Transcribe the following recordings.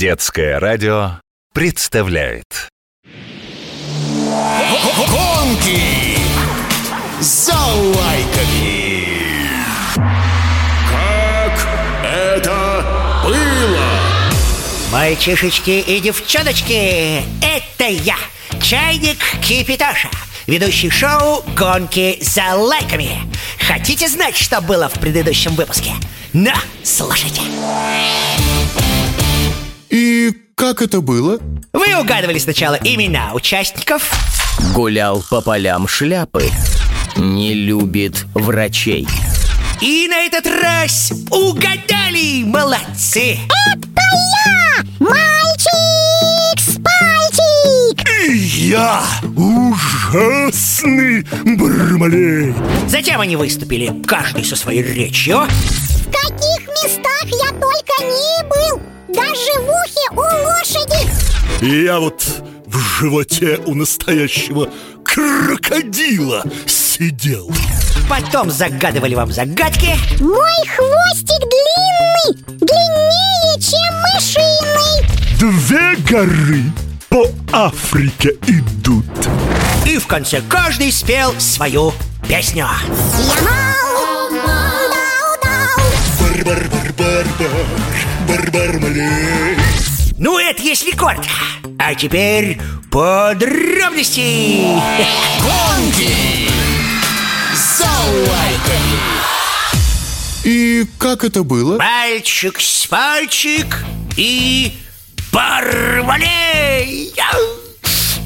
Детское радио представляет Гонки за лайками. Как это было? Мальчишечки и девчоночки, это я, Чайник Кипитоша, ведущий шоу «Гонки за лайками». Хотите знать, что было в предыдущем выпуске? На, слушайте. И как это было? Вы угадывали сначала имена участников, Гулял по полям шляпы Не любит врачей и на этот раз угадали, молодцы! Мальчик с пальчик! Я ужасный Бармалей. Затем они выступили, каждый со своей речью. В каких местах я только не был! Даже в ухе у лошади! Я вот в животе у настоящего крокодила сидел. Потом загадывали вам загадки, Мой хвостик длинный, длиннее, чем мышиный! Две горы по Африке идут. и в конце каждый спел свою песню. Я мал, дау, дау. Бар-бар-бар-бар-бар, бар-бар-малей. Ну, это если коротко. А теперь подробности. Гонки за лайками. И как это было? Мальчик с пальчик и Бармалей.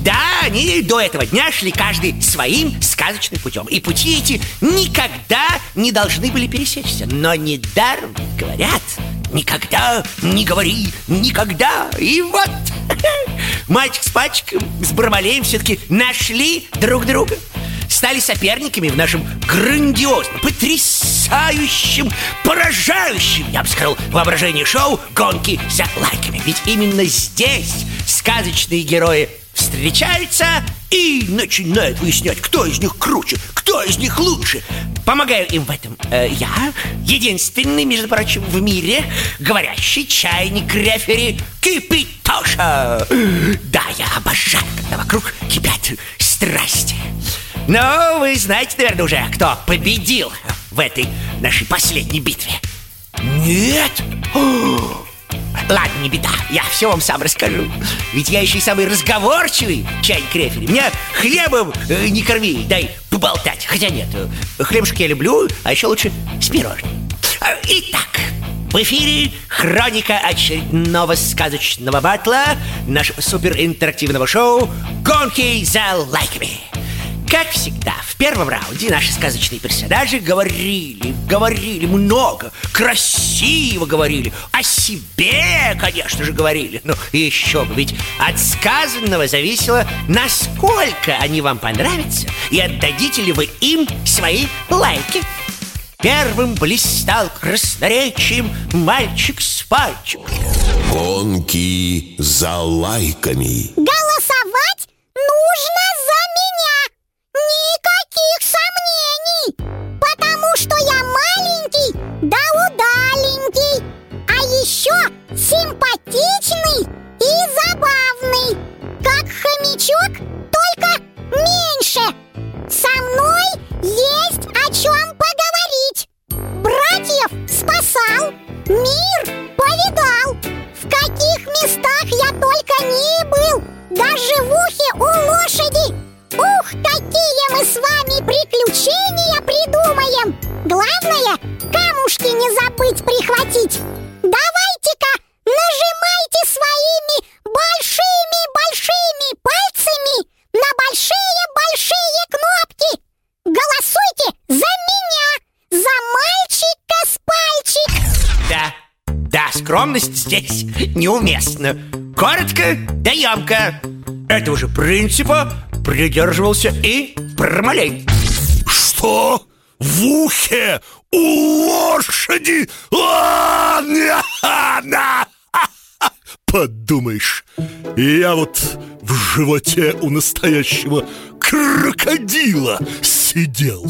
Да, они до этого дня шли каждый своим сказочным путем. И пути эти никогда не должны были пересечься. Но недаром говорят, никогда не говори никогда. И вот мальчик с пальчиком, с Бармалеем все-таки нашли друг друга. Стали соперниками в нашем грандиозном, потрясающем, поражающем, я бы сказал, воображение шоу «Гонки за лайками». Ведь именно здесь сказочные герои встречаются и начинают выяснять, кто из них круче, кто из них лучше. Помогаю им в этом э, я, единственный, между прочим, в мире говорящий чайник рефери Кипитоша. Да, я обожаю, когда вокруг кипят страсти. Но вы знаете, наверное, уже, кто победил в этой нашей последней битве. Нет? Ладно, не беда, я все вам сам расскажу. Ведь я еще и самый разговорчивый чайник рефери Меня хлебом э, не корми, дай поболтать. Хотя нет, э, хлебушек я люблю, а еще лучше с пирожным А, Итак, в эфире хроника очередного сказочного батла Нашего суперинтерактивного шоу «Гонки за лайками» Как всегда, в первом раунде наши сказочные персонажи говорили, говорили много, красиво говорили, о себе, конечно же, говорили. Ну, еще бы, ведь от сказанного зависело, насколько они вам понравятся и отдадите ли вы им свои лайки. Первым блистал красноречием мальчик с пальчиком. Гонки за лайками. Голосовать нужно за меня! Никаких сомнений! Потому что я маленький, да удаленький А еще симпатичный здесь неуместна. Коротко да емко. Этого же принципа придерживался и Бармалей. Что? В ухе у лошади? На. Подумаешь, я вот в животе у настоящего крокодила сидел.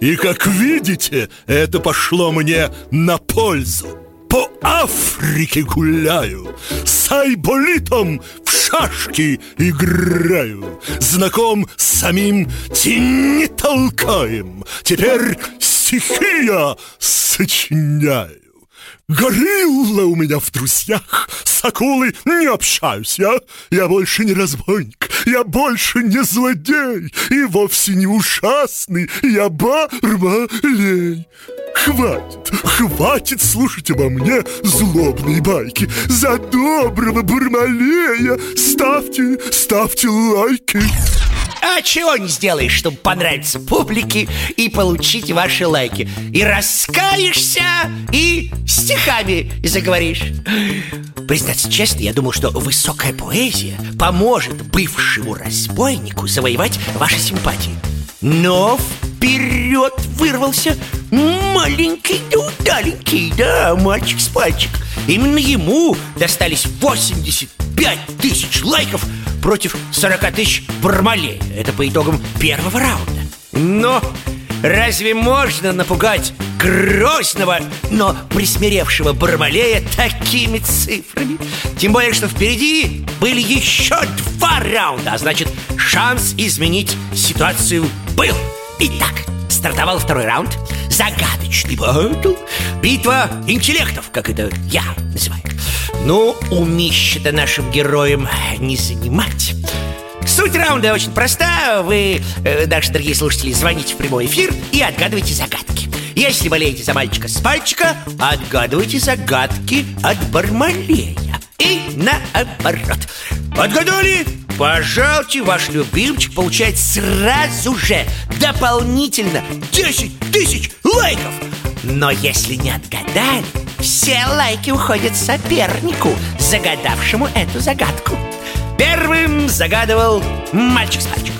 И, как видите, это пошло мне на пользу. По Африке гуляю, с Айболитом в шашки играю. Знаком самим не толкаем Теперь стихи я сочиняю Горилла у меня в друзьях С акулой не общаюсь я Я больше не разбойник Я больше не злодей. И вовсе не ужасный Я бармалей. Хватит, хватит слушать обо мне злобные байки. За доброго Бармалея ставьте, ставьте лайки А чего не сделаешь, чтобы понравиться публике и получить ваши лайки? И раскаешься, и стихами заговоришь. Признаться честно, я думал, что высокая поэзия поможет бывшему разбойнику завоевать ваши симпатии. Но вперед вырвался маленький да удаленький, да, мальчик с пальчик. Именно ему достались 85 тысяч лайков против 40 тысяч Бармалея Это по итогам первого раунда. Но разве можно напугать грозного, но присмиревшего Бармалея такими цифрами? Тем более, что впереди были еще два раунда А значит, шанс изменить ситуацию был. Итак, стартовал второй раунд. Загадочный батл. Битва интеллектов, как это я называю Ну, умище-то нашим героям не занимать. Суть раунда очень проста. Вы, э, наши дорогие слушатели, звоните в прямой эфир и отгадывайте загадки. Если болеете за мальчика с пальчика Отгадывайте загадки от Бармалея. И наоборот. Отгадали? Пожалуйте, ваш любимчик получает сразу же дополнительно 10 тысяч лайков. Но если не отгадали, все лайки уходят сопернику, загадавшему эту загадку. Первым загадывал мальчик с пальчиком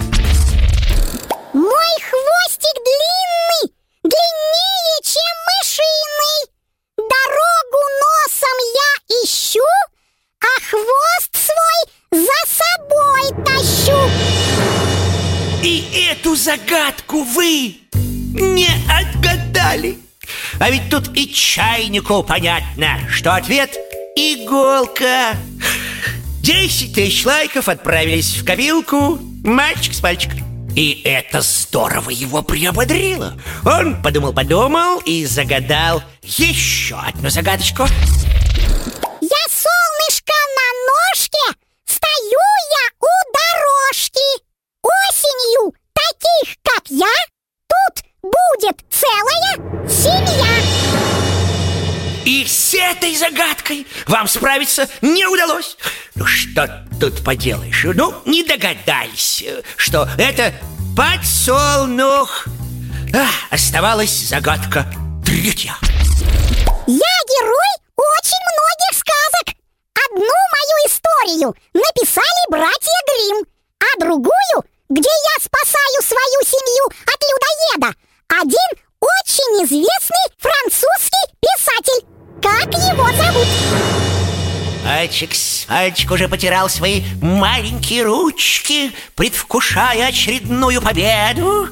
тут и чайнику понятно, что ответ иголка. 10 тысяч лайков отправились в копилку. Мальчик с пальчиком. И это здорово его приободрило. Он подумал-подумал и загадал еще одну загадочку. Я солнышко на ножке, стою я у дорожки. Осенью таких, как я, тут будет целая семья. И с этой загадкой вам справиться не удалось. Ну что тут поделаешь? Ну, не догадались, э, что это подсолнух. А, Оставалась загадка третья. Я герой очень многих сказок. Одну мою историю написали братья Гримм А другую, где я спасаю свою семью от людоеда Один очень известный французский писатель Как его зовут? Мальчик, мальчик уже потирал свои маленькие ручки, предвкушая очередную победу.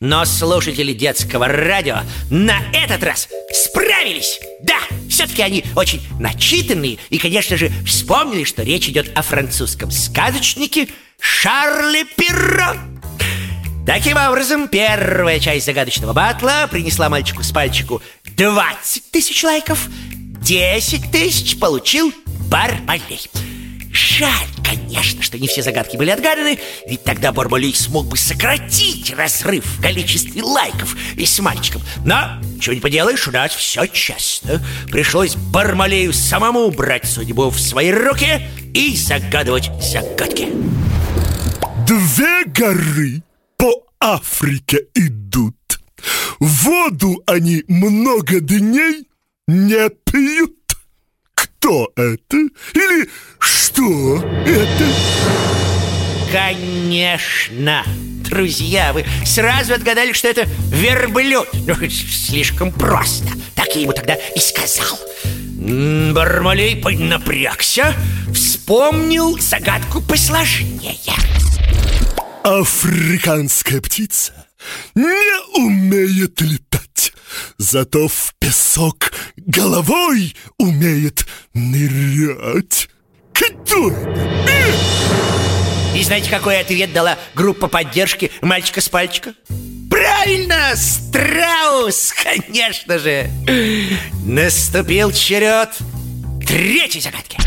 Но слушатели детского радио на этот раз справились. Да, все-таки они очень начитанные и, конечно же, вспомнили, что речь идет о французском сказочнике Шарле Перро. Таким образом, первая часть загадочного батла принесла мальчику с пальчику 20 тысяч лайков, 10 тысяч получил Бармалей. Жаль, конечно, что не все загадки были отгаданы, ведь тогда Бармалей смог бы сократить разрыв в количестве лайков и с мальчиком. Но, чего не поделаешь, у нас все честно. Пришлось Бармалею самому брать судьбу в свои руки и загадывать загадки. Две горы Африке идут Воду они много дней не пьют Кто это? Или что это? Конечно! Друзья, вы сразу отгадали, что это верблюд Ну, слишком просто Так я ему тогда и сказал Бармалей поднапрягся Вспомнил загадку посложнее Африканская птица не умеет летать Зато в песок головой умеет нырять Что это? И знаете, какой ответ дала группа поддержки мальчика с пальчика? Правильно, страус, конечно же Наступил черед третьей загадки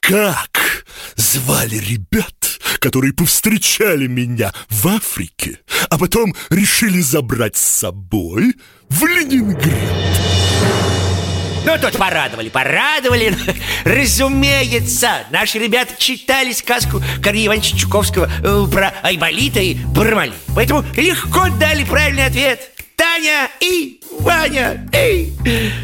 Как звали ребят, которые повстречали меня в Африке, а потом решили забрать с собой в Ленинград? Ну, тут порадовали, порадовали. Разумеется, наши ребята читали сказку Корнея Ивановича Чуковского э, Про Айболита и Бармали Поэтому легко дали правильный ответ. Таня и Ваня. И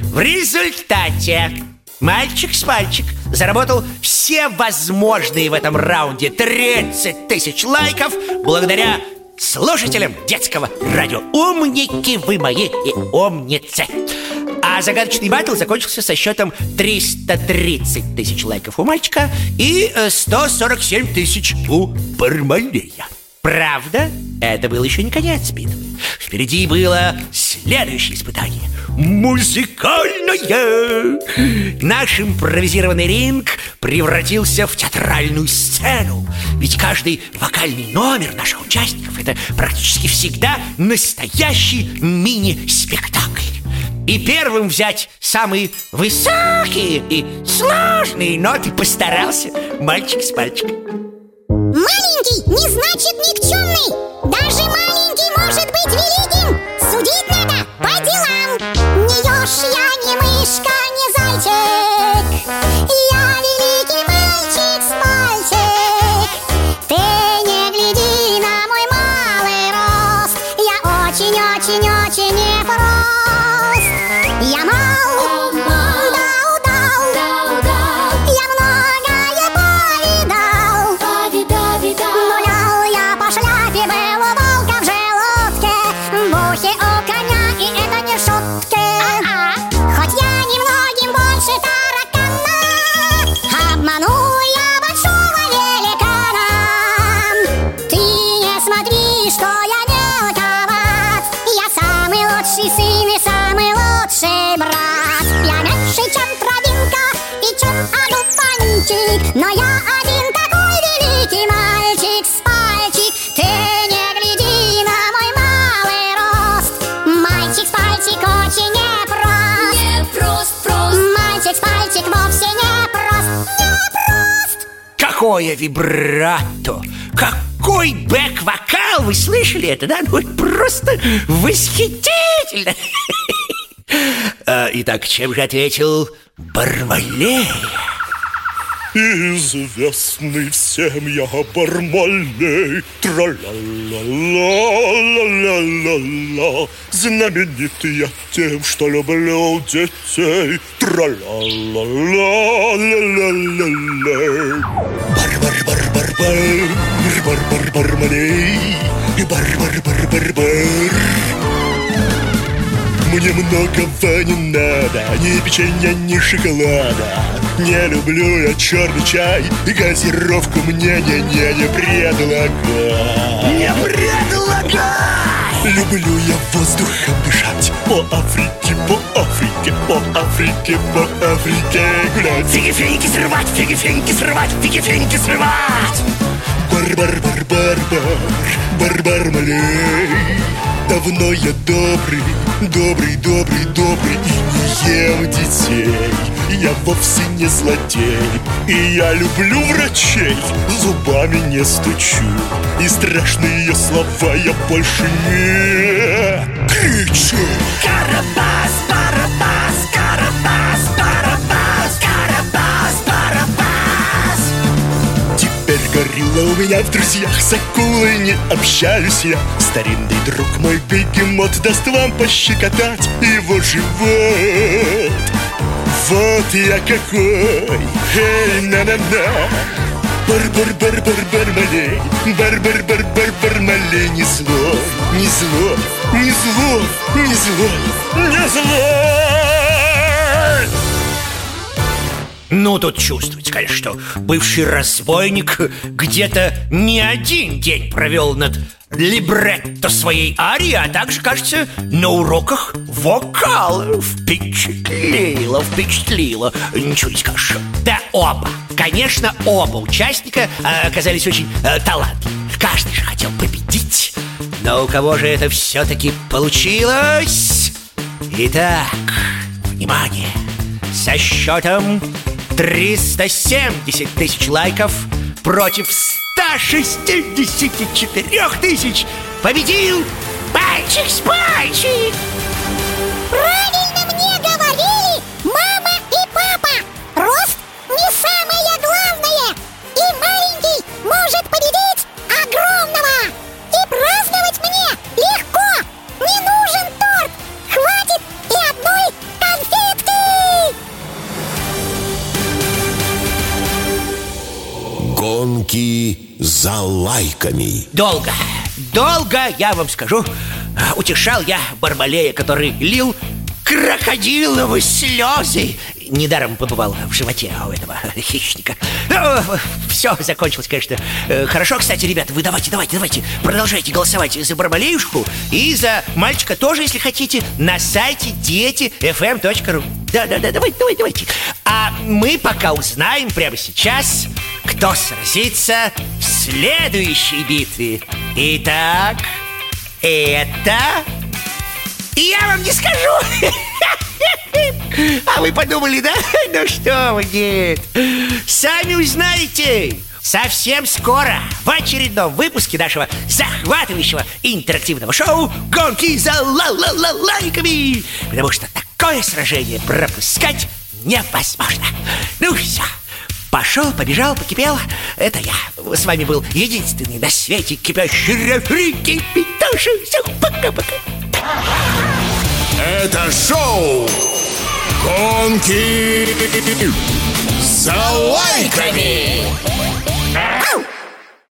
В результате Мальчик с мальчик заработал все возможные в этом раунде 30 тысяч лайков Благодаря слушателям детского радио Умники вы мои и умницы а загадочный батл закончился со счетом 330 тысяч лайков у мальчика и 147 э, тысяч у Бармалея. Правда, это был еще не конец битвы. Впереди было следующее испытание Музыкальное Наш импровизированный ринг превратился в театральную сцену Ведь каждый вокальный номер наших участников Это практически всегда настоящий мини-спектакль и первым взять самые высокие и сложные ноты постарался мальчик с пальчиком. Маленький не значит никчемный. Даже делам. Не обманул я большого великана. Ты не смотри, что я мелковат, я самый лучший сын и самый лучший брат. Я меньше, чем травинка и чем одуванчик, но я Какое вибрато! Какой бэк-вокал! Вы слышали это, да? Ну, просто восхитительно! А, Итак, чем же ответил Бармалей? Известный всем я Бармалей Тра-ла-ла-ла-ла-ла-ла Знаменитый я тем, что люблю детей. Тра-ла-ла-ла-ла-ла-ла. Бар-бар-бар-бар-бар. Бар-бар-бар-бармалей Бар-бар-бар-бар-бар мне многого не надо, ни печенья, ни шоколада Не люблю я черный чай, и газировку мне не-не не предлагай Не предлагай! Люблю я воздухом дышать По Африке, по Африке, по Африке, по Африке гулять Фиги-финики срывать, фиги-финики срывать, фиги-финики срывать! Бар-бар-бар-бар-бар, бар-бар-малей Давно я добрый, добрый, добрый, добрый И не ем детей. Я вовсе не злодей И я люблю врачей Зубами не стучу И страшные слова я больше не кричу. Карабас, горилла у меня в друзьях С акулой не общаюсь я. Старинный друг мой бегемот Даст вам пощекотать его живот. Вот я какой! Эй, на-на-на! Бар-бар-бар-бар-бармалей Бар-бар-бар-бар-бармалей Не злой, не злой, не злой, не злой, не злой Ну, тут чувствуется, конечно, что бывший разбойник где-то не один день провел над либретто своей арии, а также, кажется, на уроках вокала. Впечатлило, впечатлило. Ничего не скажешь. Да оба, конечно, оба участника э, оказались очень э, талантливы. Каждый же хотел победить. Но у кого же это все-таки получилось? Итак, внимание! Со счетом 370 тысяч лайков против 164 тысяч победил Пальчик с пальчик! За лайками. Долго, долго, я вам скажу Утешал я Бармалея, который лил крокодиловые слезы. Недаром побывал в животе у этого хищника. Ну, все закончилось, конечно. Э, Хорошо, кстати, ребята, вы давайте, давайте, давайте. Продолжайте голосовать за Бармалеюшку И за мальчика тоже, если хотите На сайте дети.fm.ru Да-да-да, давайте, давайте, давайте. А мы пока узнаем прямо сейчас Кто сразится следующей битве. Итак, это... Я вам не скажу. А вы подумали, да? Ну что вы, нет Сами узнаете. Совсем скоро в очередном выпуске нашего захватывающего интерактивного шоу «Гонки за ла-ла-ла-лайками» Потому что такое сражение пропускать невозможно. Ну все, Пошел, побежал, покипел. Это я. С вами был единственный на свете кипящий рефри Кипитоша. Все, пока-пока. Это шоу «Гонки за лайками».